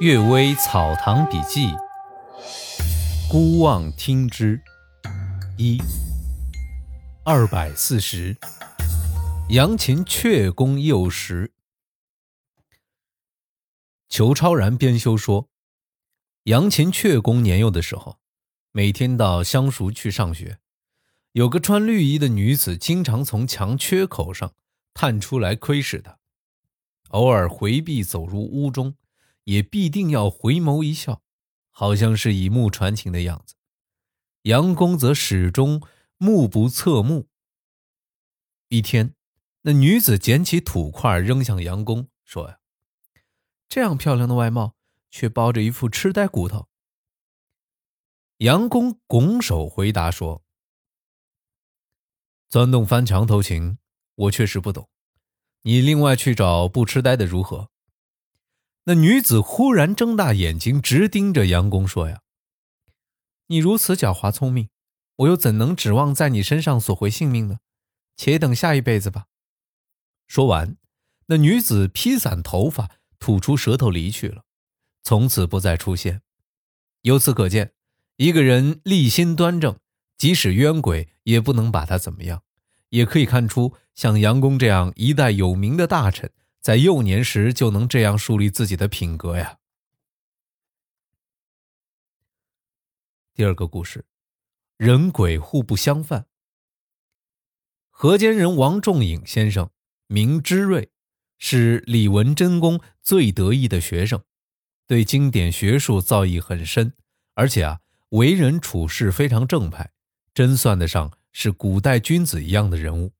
《岳微草堂笔记》孤望听之一二百四十，杨琴阙宫幼时。裘超然编修说，杨琴阙宫年幼的时候，每天到乡塾去上学，有个穿绿衣的女子，经常从墙缺口上探出来窥视他，偶尔回避走入屋中。也必定要回眸一笑，好像是以目传情的样子。杨公则始终目不侧目。一天，那女子捡起土块扔向杨公，说：“呀，这样漂亮的外貌，却包着一副痴呆骨头。”杨公拱手回答说：“钻洞翻墙偷情，我确实不懂。你另外去找不痴呆的如何？”那女子忽然睁大眼睛，直盯着杨公说：“呀，你如此狡猾聪明，我又怎能指望在你身上索回性命呢？且等下一辈子吧。”说完，那女子披散头发，吐出舌头离去了，从此不再出现。由此可见，一个人立心端正，即使冤鬼也不能把他怎么样。也可以看出，像杨公这样一代有名的大臣。在幼年时就能这样树立自己的品格呀。第二个故事，人鬼互不相犯。河间人王仲颖先生名之瑞，是李文真公最得意的学生，对经典学术造诣很深，而且啊，为人处事非常正派，真算得上是古代君子一样的人物。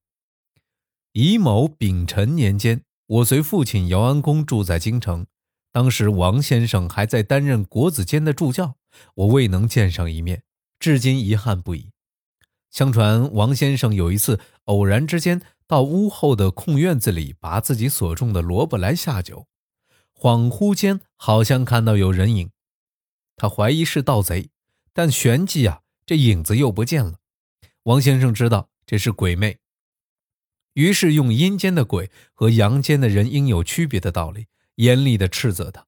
乙卯丙辰年间。我随父亲姚安公住在京城，当时王先生还在担任国子监的助教，我未能见上一面，至今遗憾不已。相传王先生有一次偶然之间到屋后的空院子里拔自己所种的萝卜来下酒，恍惚间好像看到有人影，他怀疑是盗贼，但旋即啊，这影子又不见了。王先生知道这是鬼魅。于是用阴间的鬼和阳间的人应有区别的道理，严厉地斥责他。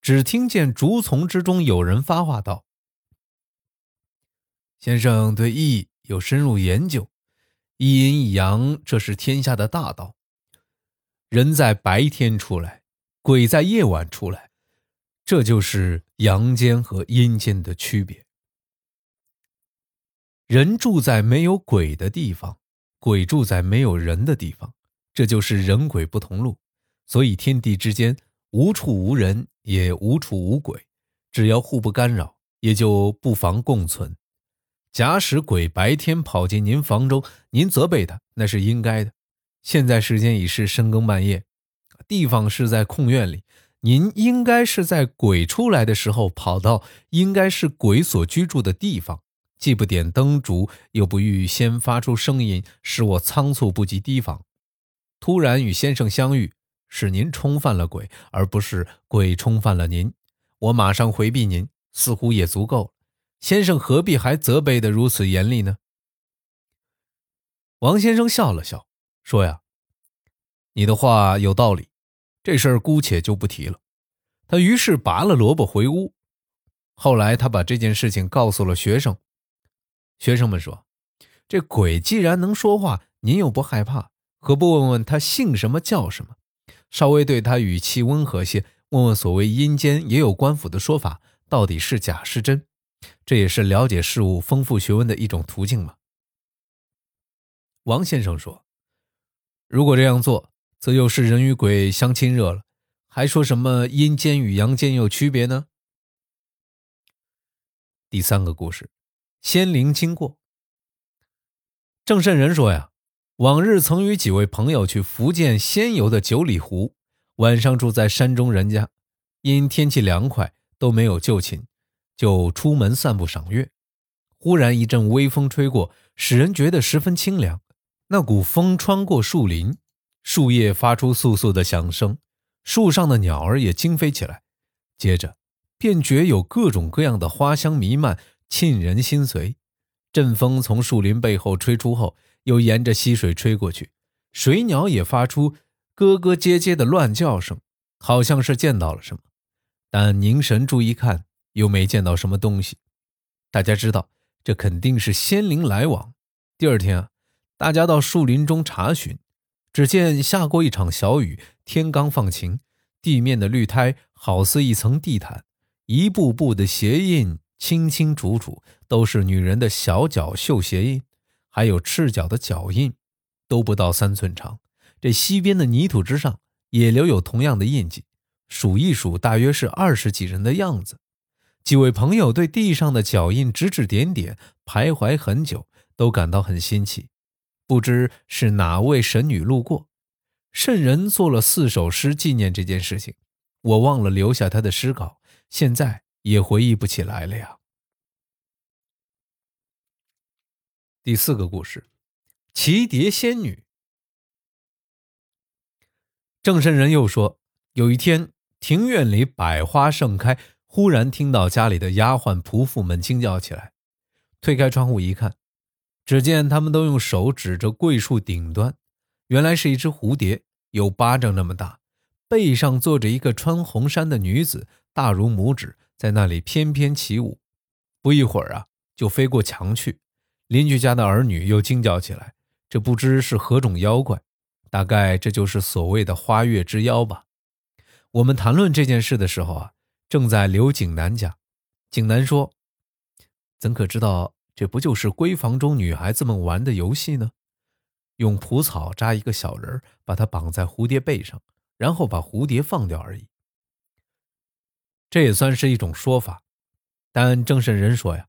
只听见竹丛之中有人发话道：“先生对易有深入研究，一阴一阳，这是天下的大道。人在白天出来，鬼在夜晚出来，这就是阳间和阴间的区别。人住在没有鬼的地方。”鬼住在没有人的地方，这就是人鬼不同路。所以天地之间无处无人，也无处无鬼，只要互不干扰，也就不妨共存。假使鬼白天跑进您房中，您责备他，那是应该的。现在时间已是深更半夜，地方是在空院里，您应该是在鬼出来的时候跑到应该是鬼所居住的地方。既不点灯烛，又不欲先发出声音，使我仓促不及提防。突然与先生相遇，是您冲犯了鬼，而不是鬼冲犯了您。我马上回避您，似乎也足够。先生何必还责备的如此严厉呢？王先生笑了笑，说：“呀，你的话有道理，这事儿姑且就不提了。”他于是拔了萝卜回屋。后来他把这件事情告诉了学生。学生们说：“这鬼既然能说话，您又不害怕，何不问问他姓什么叫什么？稍微对他语气温和些，问问所谓阴间也有官府的说法，到底是假是真？这也是了解事物、丰富学问的一种途径嘛。”王先生说：“如果这样做，则又是人与鬼相亲热了，还说什么阴间与阳间有区别呢？”第三个故事。仙灵经过。郑慎人说呀，往日曾与几位朋友去福建仙游的九里湖，晚上住在山中人家，因天气凉快，都没有就寝，就出门散步赏月。忽然一阵微风吹过，使人觉得十分清凉。那股风穿过树林，树叶发出簌簌的响声，树上的鸟儿也惊飞起来。接着，便觉有各种各样的花香弥漫。沁人心髓，阵风从树林背后吹出后，又沿着溪水吹过去，水鸟也发出咯咯结结的乱叫声，好像是见到了什么。但凝神注意看，又没见到什么东西。大家知道，这肯定是仙灵来往。第二天啊，大家到树林中查询，只见下过一场小雨，天刚放晴，地面的绿苔好似一层地毯，一步步的鞋印清清楚楚，都是女人的小脚绣鞋印，还有赤脚的脚印，都不到三寸长。这西边的泥土之上也留有同样的印记，数一数，大约是二十几人的样子。几位朋友对地上的脚印指指点点，徘徊很久，都感到很新奇，不知是哪位神女路过。圣人做了四首诗纪念这件事情，我忘了留下他的诗稿，现在也回忆不起来了呀。第四个故事，奇蝶仙女。郑圣人又说，有一天庭院里百花盛开。忽然听到家里的丫鬟仆妇们惊叫起来，推开窗户一看，只见他们都用手指着桂树顶端，原来是一只蝴蝶，有巴掌那么大，背上坐着一个穿红衫的女子，大如拇指，在那里翩翩起舞。不一会儿啊，就飞过墙去。邻居家的儿女又惊叫起来，这不知是何种妖怪，大概这就是所谓的花月之妖吧。我们谈论这件事的时候啊。正在刘景南家，景南说：“怎可知道这不就是闺房中女孩子们玩的游戏呢？用蒲草扎一个小人把它绑在蝴蝶背上，然后把蝴蝶放掉而已。这也算是一种说法。但郑圣人说呀，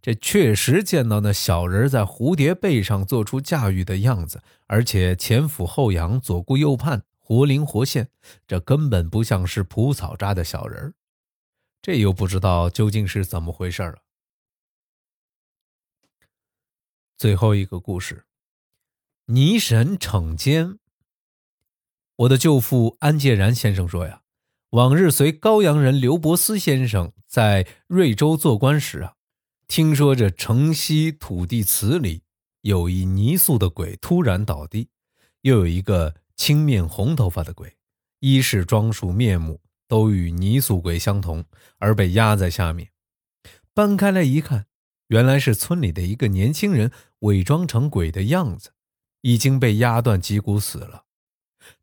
这确实见到那小人在蝴蝶背上做出驾驭的样子，而且前俯后仰，左顾右盼，活灵活现，这根本不像是蒲草扎的小人。”这又不知道究竟是怎么回事了。最后一个故事，泥神惩奸。我的舅父安介然先生说呀，往日随高阳人刘伯思先生在瑞州做官时啊，听说这城西土地祠里有一泥塑的鬼突然倒地，又有一个青面红头发的鬼，衣饰装束面目。都与泥塑鬼相同，而被压在下面。搬开来一看，原来是村里的一个年轻人伪装成鬼的样子，已经被压断脊骨死了。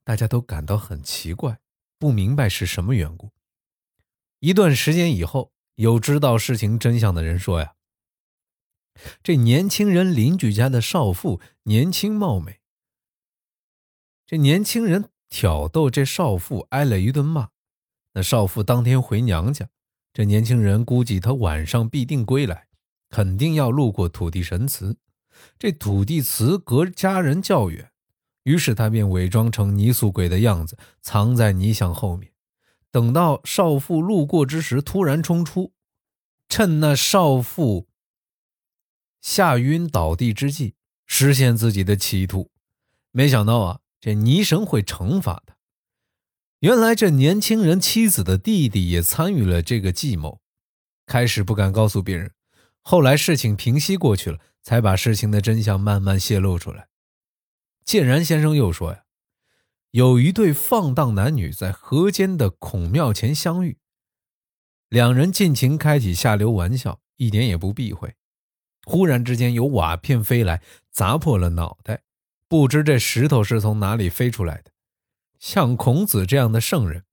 大家都感到很奇怪，不明白是什么缘故。一段时间以后，有知道事情真相的人说呀：“这年轻人邻居家的少妇年轻貌美，这年轻人挑逗这少妇，挨了一顿骂。”那少妇当天回娘家，这年轻人估计他晚上必定归来，肯定要路过土地神祠。这土地祠隔家人较远，于是他便伪装成泥塑鬼的样子，藏在泥像后面。等到少妇路过之时，突然冲出，趁那少妇吓晕倒地之际，实现自己的企图。没想到啊，这泥神会惩罚他。原来这年轻人妻子的弟弟也参与了这个计谋，开始不敢告诉别人，后来事情平息过去了，才把事情的真相慢慢泄露出来。建然先生又说呀，有一对放荡男女在河间的孔庙前相遇，两人尽情开起下流玩笑，一点也不避讳。忽然之间有瓦片飞来，砸破了脑袋，不知这石头是从哪里飞出来的。像孔子这样的圣人，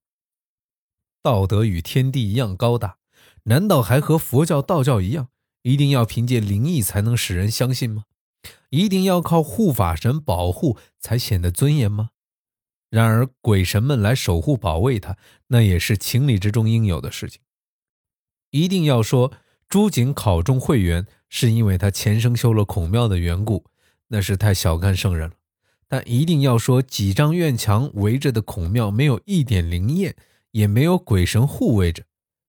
道德与天地一样高大，难道还和佛教、道教一样，一定要凭借灵异才能使人相信吗？一定要靠护法神保护才显得尊严吗？然而鬼神们来守护保卫他，那也是情理之中应有的事情。一定要说朱景考中会员是因为他前生修了孔庙的缘故，那是太小看圣人了。但一定要说几张院墙围着的孔庙没有一点灵验，也没有鬼神护卫着，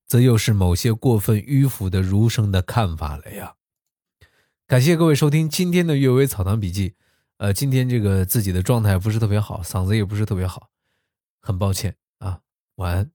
则又是某些过分迂腐的儒生的看法了呀。感谢各位收听今天的《阅微草堂笔记》。呃，今天这个自己的状态不是特别好，嗓子也不是特别好，很抱歉啊。晚安。